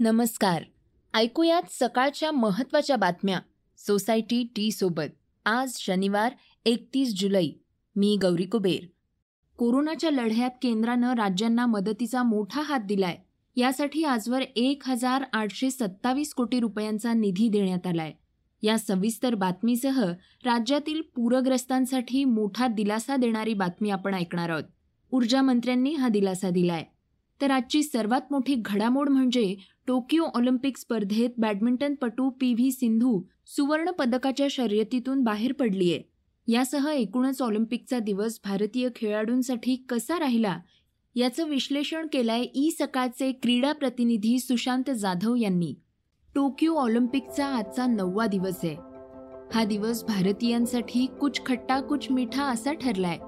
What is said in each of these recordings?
नमस्कार. ऐकूयात सकाळच्या महत्त्वाच्या बातम्या. सोसायटी टी सोबत. आज शनिवार एकतीस जुलै. मी गौरी कुबेर. कोरोनाच्या लढ्यात केंद्रानं राज्यांना मदतीचा मोठा हात दिलाय. यासाठी आजवर एक हजार आठशे सत्तावीस कोटी रुपयांचा निधी देण्यात आलाय. या सविस्तर बातमीसह राज्यातील पूरग्रस्तांसाठी मोठा दिलासा देणारी बातमी आपण ऐकणार आहोत. ऊर्जा मंत्र्यांनी हा दिलासा दिलाय. तर आजची सर्वात मोठी घडामोड म्हणजे टोकियो ऑलिम्पिक स्पर्धेत बॅडमिंटनपटू पी व्ही सिंधू सुवर्ण पदकाच्या शर्यतीतून बाहेर पडलीय. यासह एकूणच ऑलिम्पिकचा दिवस भारतीय खेळाडूंसाठी कसा राहिला? याचं विश्लेषण केलंय ई सकाळचे क्रीडा प्रतिनिधी सुशांत जाधव यांनी. टोकियो ऑलिम्पिकचा आजचा नववा दिवस आहे. हा दिवस भारतीयांसाठी कुछ खट्टा कुछ मिठा असा ठरलाय.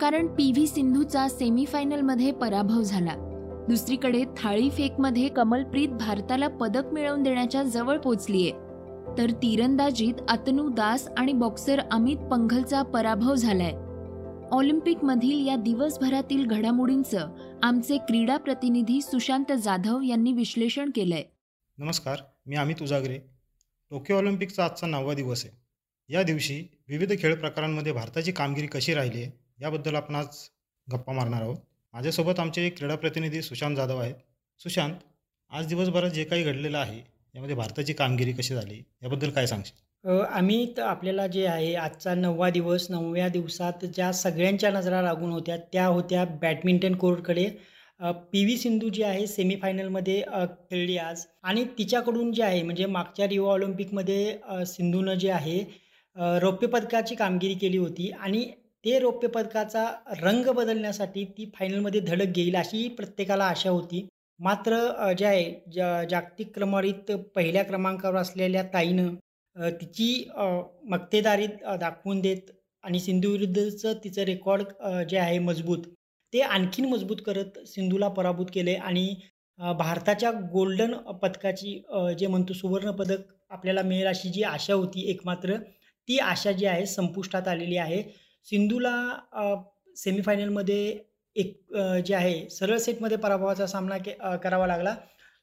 कारण पी व्ही सिंधूचा सेमीफायनलमध्ये पराभव झाला. दुसरीकडे थाळीफेकमध्ये कमलप्रीत भारताला पदक मिळवून देण्याच्या जवळ पोचलीये. तर तिरंदाजीत अतनू दास आणि बॉक्सर अमित पंघलचा पराभव झालाय. ऑलिम्पिकमधील या दिवसभरातील घडामोडींचं आमचे क्रीडा प्रतिनिधी सुशांत जाधव यांनी विश्लेषण केलंय. नमस्कार मी अमित उजागरे. टोकियो ऑलिम्पिकचा आजचा नववा दिवस आहे. या दिवशी विविध खेळ प्रकारांमध्ये भारताची कामगिरी कशी राहिली आहे याबद्दल आपण आज गप्पा मारणार आहोत. माझ्यासोबत आमचे क्रीडा प्रतिनिधी सुशांत जाधव आहेत. सुशांत आज दिवसभरात जे काही घडलेलं आहे यामध्ये भारताची कामगिरी कशी झाली याबद्दल काय सांगशील? आम्ही तर आपल्याला जे आहे आजचा नववा दिवस नवव्या दिवसात ज्या सगळ्यांच्या नजरा लागून होत्या त्या होत्या बॅडमिंटन कोर्टकडे. पी व्ही सिंधू जी आहे सेमीफायनलमध्ये खेळली आज. आणि तिच्याकडून जे आहे म्हणजे मागच्या रिओ ऑलिम्पिकमध्ये सिंधूनं जे आहे रौप्यपदकाची रौप्य पदकाची कामगिरी केली होती. आणि ते रौप्य पदकाचा रंग बदलण्यासाठी ती फायनलमध्ये धडक घेईल अशी प्रत्येकाला आशा होती. मात्र जे आहे जा जागतिक क्रमवारीत पहिल्या क्रमांकावर असलेल्या ताईनं तिची मक्तेदारी दाखवून देत आणि सिंधूविरुद्धचं तिचं रेकॉर्ड जे आहे मजबूत ते आणखीन मजबूत करत सिंधूला पराभूत केले आणि भारताच्या गोल्डन पदकाची जे म्हणतो सुवर्ण पदक आपल्याला मिळेल अशी जी आशा होती एकमात्र ती आशा जी आहे संपुष्टात आलेली आहे. सिंधूला सेमीफायनलमध्ये एक जे आहे सरळ सेटमध्ये पराभवाचा सामना के करावा लागला.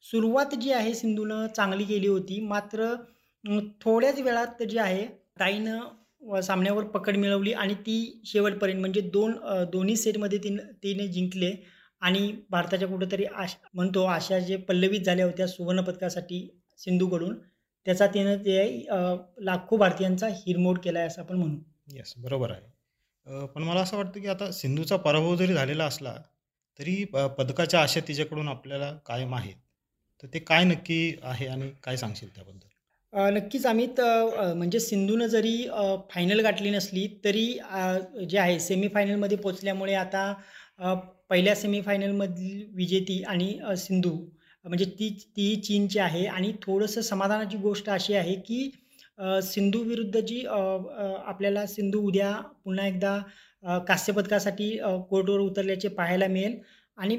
सुरुवात जी आहे सिंधूनं चांगली केली होती. मात्र थोड्याच वेळात जे आहे ताईनं सामन्यावर पकड मिळवली आणि ती शेवटपर्यंत म्हणजे दोन दोन्ही सेटमध्ये तिनं तिने जिंकले आणि भारताच्या कुठंतरी आश म्हणतो आशा जे पल्लवित झाल्या होत्या सुवर्णपदकासाठी सिंधूकडून त्याचा तिनं ते लाखो भारतीयांचा हिरमोड केला आहे असं आपण म्हणू. येस बरोबर आहे. पण मला असं वाटतं की आता सिंधूचा पराभव जरी झालेला असला तरी प पदकाच्या आशा तिच्याकडून आपल्याला कायम आहेत. तर ते काय नक्की आहे आणि काय सांगशील त्याबद्दल? नक्कीच अमित म्हणजे सिंधूनं जरी फायनल गाठली नसली तरी जे आहे सेमीफायनलमध्ये पोचल्यामुळे आता पहिल्या सेमीफायनलमधली विजेती आणि सिंधू म्हणजे ती ती चीनची आहे. आणि थोडंसं समाधानाची गोष्ट अशी आहे की सिंधू विरुद्ध जी आपल्याला सिंधू उद्या पुन्हा एकदा कास्यपदकासाठी कांस्यपदकासाठी कोर्टवर उतरल्याचे पाहायला मिळेल. आणि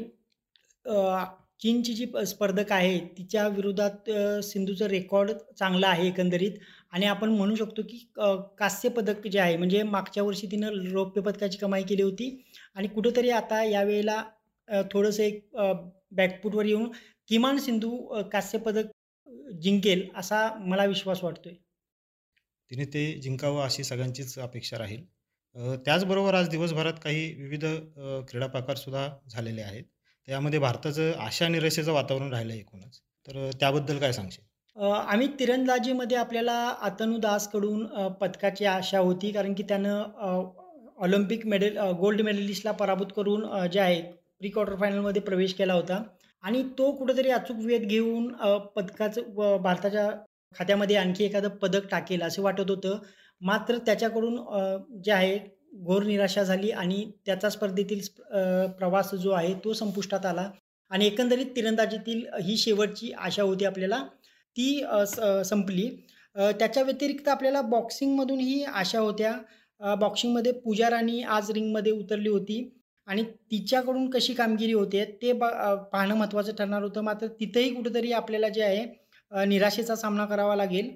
चीनची जी प स्पर्धक आहे तिच्या विरोधात सिंधूचं रेकॉर्ड चांगलं आहे एकंदरीत. आणि आपण म्हणू शकतो की अ, कांस्य पदक जे आहे म्हणजे मागच्या वर्षी तिनं रौप्य पदकाची कमाई केली होती. आणि कुठंतरी आता यावेळेला थोडंसं एक बॅकफूटवर येऊन किमान सिंधू अ, कांस्य पदक जिंकेल असा मला विश्वास वाटतोय. तिने ते जिंकावं अशी सगळ्यांचीच अपेक्षा राहील. त्याचबरोबर आज दिवसभरात काही विविध क्रीडा प्रकारसुद्धा झालेले आहेत. त्यामध्ये भारताचं आशा निराशेचं वातावरण राहिलं आहे एकूणच. तर त्याबद्दल काय सांगशील? आम्ही तिरंदाजीमध्ये आपल्याला आतनु दासकडून पदकाची आशा होती. कारण की त्यानं ऑलिम्पिक मेडल गोल्ड मेडलिस्टला पराभूत करून जे आहे प्री क्वार्टर फायनलमध्ये प्रवेश केला होता. आणि तो कुठेतरी अचूक वेध घेऊन पदकाचं व भारताच्या खात्यामध्ये आणखी एखादं पदक टाकेल असं वाटत होतं. मात्र त्याच्याकडून जे आहे घोर निराशा झाली आणि त्याचा स्पर्धेतील स्प- प्रवास जो आहे तो संपुष्टात आला. आणि एकंदरीत तिरंदाजीतील ही शेवटची आशा होती आपल्याला ती स संपली. त्याच्या व्यतिरिक्त आपल्याला बॉक्सिंगमधूनही आशा होत्या. बॉक्सिंगमध्ये पूजा राणी आज रिंगमध्ये उतरली होती आणि तिच्याकडून कशी कामगिरी होते ते ब पाहणं महत्त्वाचं ठरणार होतं. मात्र तिथंही कुठेतरी आपल्याला जे आहे निराशेचा सामना करावा लागेल.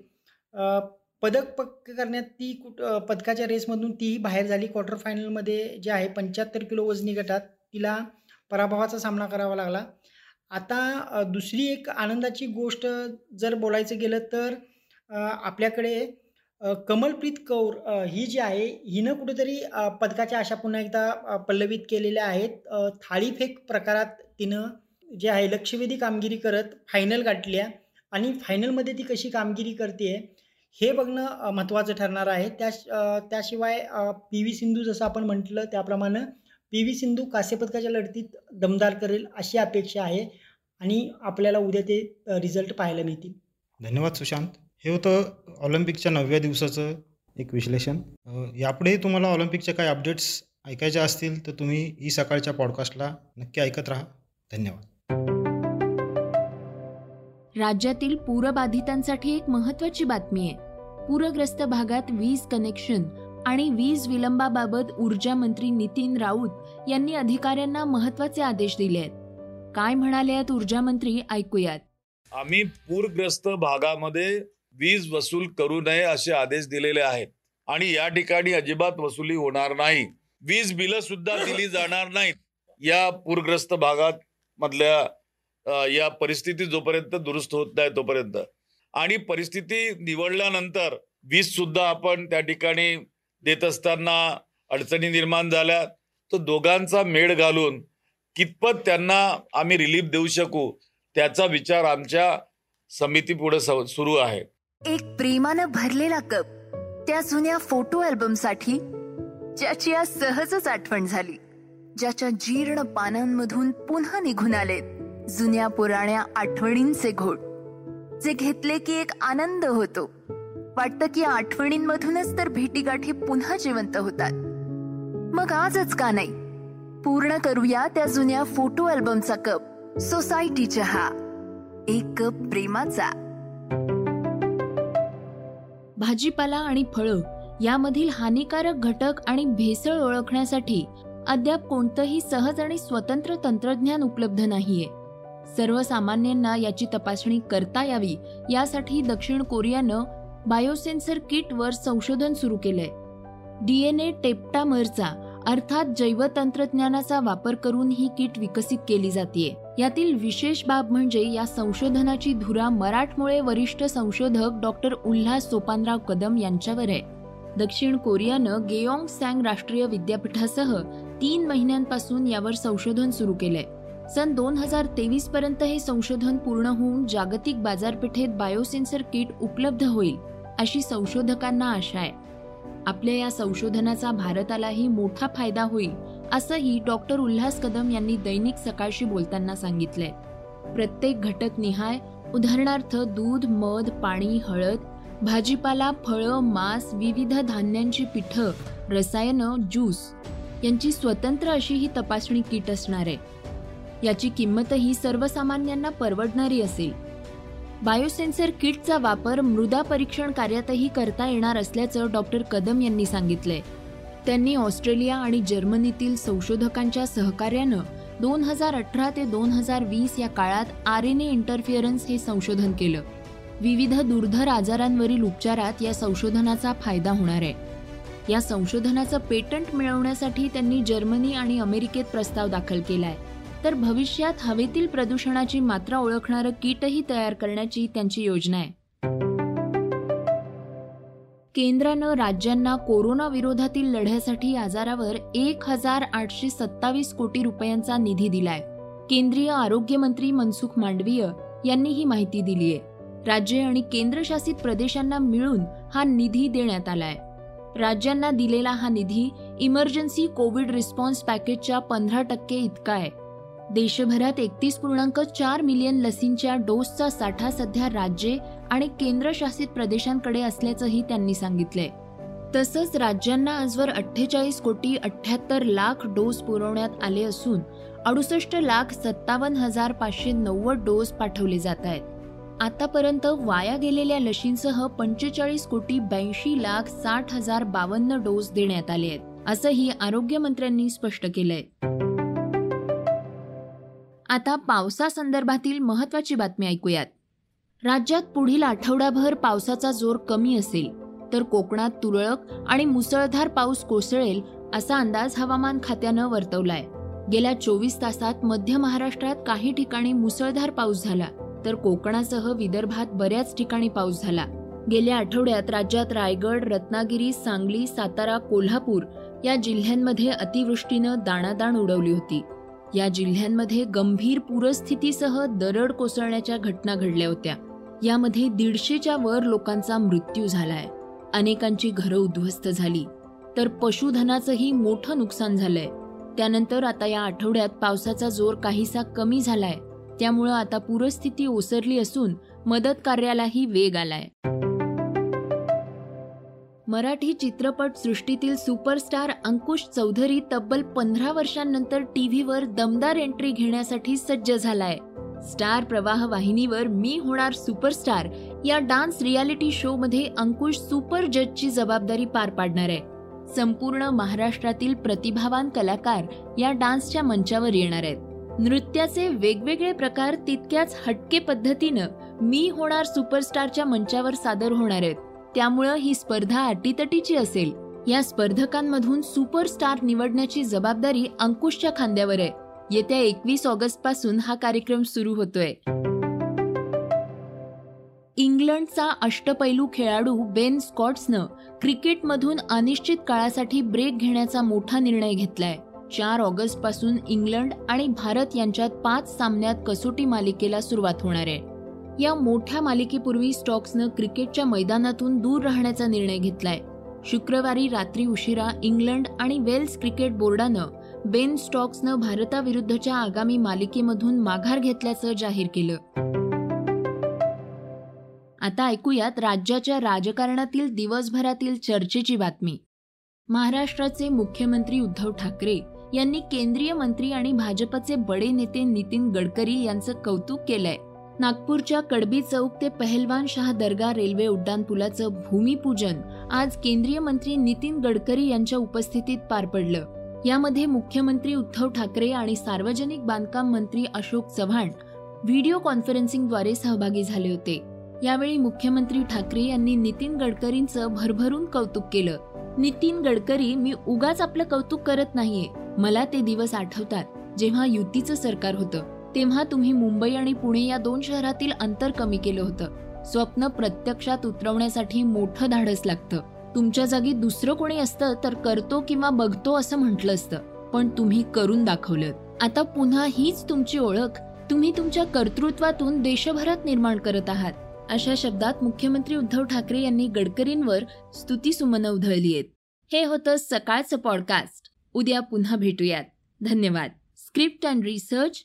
पदक पक्क करण्यात ती कुठ पदकाच्या रेसमधून तीही बाहेर झाली. क्वार्टर फायनलमध्ये जे आहे पंच्याहत्तर किलो वजनी गटात तिला पराभवाचा सामना करावा लागला. आता दुसरी एक आनंदाची गोष्ट जर बोलायचं गेलं तर आपल्याकडे कमलप्रीत कौर ही जी आहे हिनं कुठेतरी पदकाच्या आशा पुन्हा एकदा पल्लवित केलेल्या आहेत. थाळीफेक प्रकारात तिनं जे आहे लक्षवेधी कामगिरी करत फायनल गाठल्या. आणि फायनलमध्ये ती कशी कामगिरी करते हे बघणं महत्त्वाचं ठरणार आहे. त्या त्याशिवाय पी व्ही सिंधू जसं आपण म्हटलं त्याप्रमाणे पी व्ही सिंधू कास्यपदकाच्या लढतीत दमदार करेल अशी अपेक्षा आहे आणि आपल्याला उद्या ते रिझल्ट पाहायला मिळतील. धन्यवाद सुशांत. हे होतं ऑलिम्पिकच्या नवव्या दिवसाचं एक विश्लेषण. यापुढेही तुम्हाला ऑलिम्पिकच्या काही अपडेट्स ऐकायच्या असतील तर तुम्ही ई सकाळच्या पॉडकास्टला नक्की ऐकत राहा. धन्यवाद. राज्यातील पूरबाधितांसाठी एक महत्वाची बातमी आहे. पूरग्रस्त भागात वीज कनेक्शन आणि वीज विलंबाबाबत ऊर्जा मंत्री नितीन राऊत यांनी अधिकाऱ्यांना महत्त्वाचे आदेश दिले आहेत. काय म्हणाले आहेत ऊर्जा मंत्री? ऐकूयात. आम्ही पूरग्रस्त भागामध्ये वीज वसूल करू नये असे आदेश दिलेले आहेत आणि या ठिकाणी अजिबात वसुली होणार नाही. वीज बिल सुद्धा दिली जाणार नाहीत. या पूरग्रस्त भागात मधल्या या परिस्थिती जोपर्यंत दुरुस्त होत नाही तोपर्यंत. आणि परिस्थिती निवडल्यानंतर वीज सुद्धा आपण त्या ठिकाणी देत असताना अडचणी निर्माण झाल्या तर दोघांचा मेळ घालून कितपत त्यांना आम्ही रिलीफ देऊ शकू त्याचा विचार आमच्या समिती पुढे सुरू आहे. एक प्रेमानं भरलेला कप त्या जुन्या फोटो अल्बमसाठी ज्याची आज सहजच आठवण झाली ज्याच्या जीर्ण पानांमधून पुन्हा निघून आलेत. जुन्या पुराण्या आठवणींचे घोट जे घेतले की एक आनंद होतो. वाटतं की आठवणींमधूनच तर भेटीगाठी पुन्हा जिवंत होतात. मग आजच का नाही? पूर्ण करूया त्या जुन्या फोटो अल्बमचा कप सोसायटीचा हा. एक कप प्रेमाचा. भाजीपाला आणि फळं यामधील हानिकारक घटक आणि भेसळ ओळखण्यासाठी अद्याप कोणतंही सहज आणि स्वतंत्र तंत्रज्ञान उपलब्ध नाहीये. सर्वसामान्यांना याची तपासणी करता यावी. यासाठी दक्षिण कोरियानं बायोसेन्सर किटवर संशोधन सुरू केलंय. डीएनए टेप्टामरचा अर्थात जैवतंत्रज्ञानाचा वापर करून ही किट विकसित केली जाते यातील विशेष बाब म्हणजे या संशोधनाची धुरा मराठमोळे वरिष्ठ संशोधक डॉक्टर उल्हास सोपानराव कदम यांच्यावर आहे. दक्षिण कोरियानं गेयोंग सॅंग राष्ट्रीय विद्यापीठासह तीन महिन्यांपासून यावर संशोधन सुरू केलंय. सन दोन हजार तेवीस पर्यंत हे संशोधन पूर्ण होऊन जागतिक बाजारपेठेत बायोसेन्सर किट उपलब्ध होईल अशी संशोधकांना आशा आहे. आपल्या या संशोधनाचा भारतालाही मोठा फायदा होईल असंही डॉक्टर उल्हास कदम यांनी दैनिक सकाळशी बोलताना सांगितलंय. प्रत्येक घटक निहाय उदाहरणार्थ दूध मध पाणी हळद भाजीपाला फळं मांस विविध धान्यांची पिठं रसायनं ज्यूस यांची स्वतंत्र अशी ही तपासणी किट असणार आहे. याची किंमतही सर्वसामान्यांना परवडणारी असेल. बायोसेन्सर किटचा वापर मृदा परीक्षण कार्यातही करता येणार असल्याचं डॉक्टर कदम यांनी सांगितलंय. त्यांनी ऑस्ट्रेलिया आणि जर्मनीतील संशोधकांच्या सहकार्यानं दोन हजार अठरा ते दोन हजार वीस या काळात आर एन ए इंटरफिअरन्स हे संशोधन केलं. विविध दुर्धर आजारांवरील उपचारात या संशोधनाचा फायदा होणार आहे. या संशोधनाचं पेटंट मिळवण्यासाठी त्यांनी जर्मनी आणि अमेरिकेत प्रस्ताव दाखल केलाय. तर भविष्यात हवेतील प्रदूषणाची मात्रा ओळखणारं किटही तयार करण्याची त्यांची योजना आहे. केंद्रानं राज्यांना कोरोना विरोधातील लढ्यासाठी आजारावर एक हजार आठशे सत्तावीस कोटी रुपयांचा निधी दिलाय. केंद्रीय आरोग्य मंत्री मनसुख मांडवीय यांनी ही माहिती दिली आहे. राज्ये आणि केंद्रशासित प्रदेशांना मिळून हा निधी देण्यात आलाय. राज्यांना दिलेला हा निधी इमर्जन्सी कोविड रिस्पॉन्स पॅकेजच्या पंधरा टक्के इतका आहे. देशभरात एकतीस पूर्णांक चार मिलियन लसींच्या डोसचा साठा सध्या राज्ये आणि केंद्रशासित प्रदेशांकडे असल्याचंही त्यांनी सांगितलंय. तसंच राज्यांना आजवर अठ्ठेचाळीस कोटी अठ्याहत्तर लाख डोस पुरवण्यात आले असून अडुसष्ट लाख सत्तावन्न हजार पाचशे नव्वद डोस पाठवले जात आहेत. आतापर्यंत वाया गेलेल्या लशींसह पंचेचाळीस कोटी ब्याऐंशी लाख साठ हजार बावन्न डोस देण्यात आले आहेत असंही आरोग्यमंत्र्यांनी स्पष्ट केलंय. आता पावसासंदर्भातील महत्वाची बातमी ऐकूयात. राज्यात पुढील आठवडाभर पावसाचा जोर कमी असेल तर कोकणात तुरळक आणि मुसळधार पाऊस कोसळेल असा अंदाज हवामान खात्यानं वर्तवलाय. गेल्या चोवीस तासात मध्य महाराष्ट्रात काही ठिकाणी मुसळधार पाऊस झाला तर कोकणासह विदर्भात बऱ्याच ठिकाणी पाऊस झाला. गेल्या आठवड्यात राज्यात रायगड रत्नागिरी सांगली सातारा कोल्हापूर या जिल्ह्यांमध्ये अतिवृष्टीनं दाणादाण उडवली होती. या जिल्ह्यांमध्ये गंभीर पूरस्थितीसह दरड कोसळण्याच्या घटना घडल्या होत्या. यामध्ये दीडशेच्या वर लोकांचा मृत्यू झालाय. अनेकांची घरं उद्ध्वस्त झाली. तर पशुधनाचंही मोठं नुकसान झालंय. त्यानंतर आता या आठवड्यात पावसाचा जोर काहीसा कमी झालाय. त्यामुळं आता पूरस्थिती ओसरली असून मदत कार्यालाही वेग आलाय. मराठी चित्रपट सृष्टीतील सुपरस्टार अंकुश चौधरी तब्बल पंधरा वर्षांनंतर टीव्हीवर दमदार एंट्री घेण्यासाठी सज्ज झालाय. स्टार प्रवाह वाहिनीवर मी होणार सुपरस्टार या डान्स रियालिटी शो मध्ये अंकुश सुपर जजची जबाबदारी पार पाडणार आहे. संपूर्ण महाराष्ट्रातील प्रतिभावान कलाकार या डान्सच्या मंचावर येणार आहेत. नृत्याचे वेगवेगळे प्रकार तितक्याच हटके पद्धतीनं मी होणार सुपरस्टारच्या मंचावर सादर होणार आहेत. त्यामुळं ही स्पर्धा अटीतटीची असेल. या स्पर्धकांमधून सुपरस्टार निवडण्याची जबाबदारी अंकुशच्या खांद्यावर आहे. येत्या एकवीस ऑगस्टपासून हा कार्यक्रम सुरू होतोय. इंग्लंडचा अष्टपैलू खेळाडू बेन स्कॉट्सनं क्रिकेटमधून अनिश्चित काळासाठी ब्रेक घेण्याचा मोठा निर्णय घेतलाय. चार ऑगस्टपासून इंग्लंड आणि भारत यांच्यात पाच सामन्यात कसोटी मालिकेला सुरुवात होणार आहे. या मोठ्या मालिकेपूर्वी स्टॉक्सनं क्रिकेटच्या मैदानातून दूर राहण्याचा निर्णय घेतलाय. शुक्रवारी रात्री उशिरा इंग्लंड आणि वेल्स क्रिकेट बोर्डानं बेन स्टॉक्सनं भारताविरुद्धच्या आगामी मालिकेमधून माघार घेतल्याचं जाहीर केलं. आता ऐकूयात राज्याच्या राजकारणातील दिवसभरातील चर्चेची बातमी. महाराष्ट्राचे मुख्यमंत्री उद्धव ठाकरे यांनी केंद्रीय मंत्री आणि भाजपचे बडे नेते नितीन गडकरी यांचं कौतुक केलंय. नागपूरच्या कडबी चौक ते पहलवान शाह दर्गा रेल्वे उड्डाणपुलाचं भूमिपूजन आज केंद्रीय मंत्री नितीन गडकरी यांच्या उपस्थितीत पार पडलं. यामध्ये मुख्यमंत्री उद्धव ठाकरे आणि सार्वजनिक बांधकाम मंत्री अशोक चव्हाण व्हिडिओ कॉन्फरन्सिंगद्वारे सहभागी झाले होते. यावेळी मुख्यमंत्री ठाकरे यांनी नितीन गडकरींचं भरभरून कौतुक केलं. नितीन गडकरी मी उगाच आपलं कौतुक करत नाहीये. मला ते दिवस आठवतात जेव्हा युतीचं सरकार होतं. तेव्हा तुम्ही मुंबई आणि पुणे या दोन शहरातील अंतर कमी केलं होतं. स्वप्न प्रत्यक्षात उतरवण्यासाठी मोठं धाडस लागतं. तुमच्या जागी दुसरं कोणी असतं तर करतो किंवा बघतो असं म्हटलं असतं. पण तुम्ही करून दाखवलं. आता पुन्हा हीच तुमची ओळख. तुम्ही तुमच्या कर्तृत्वातून देशभरात निर्माण करत आहात. अशा शब्दात मुख्यमंत्री उद्धव ठाकरे यांनी गडकरींवर स्तुतीसुमनं उधळली आहेत. हे होतं सकाळचं पॉडकास्ट उद्या पुन्हा भेटूयात. धन्यवाद. Script and research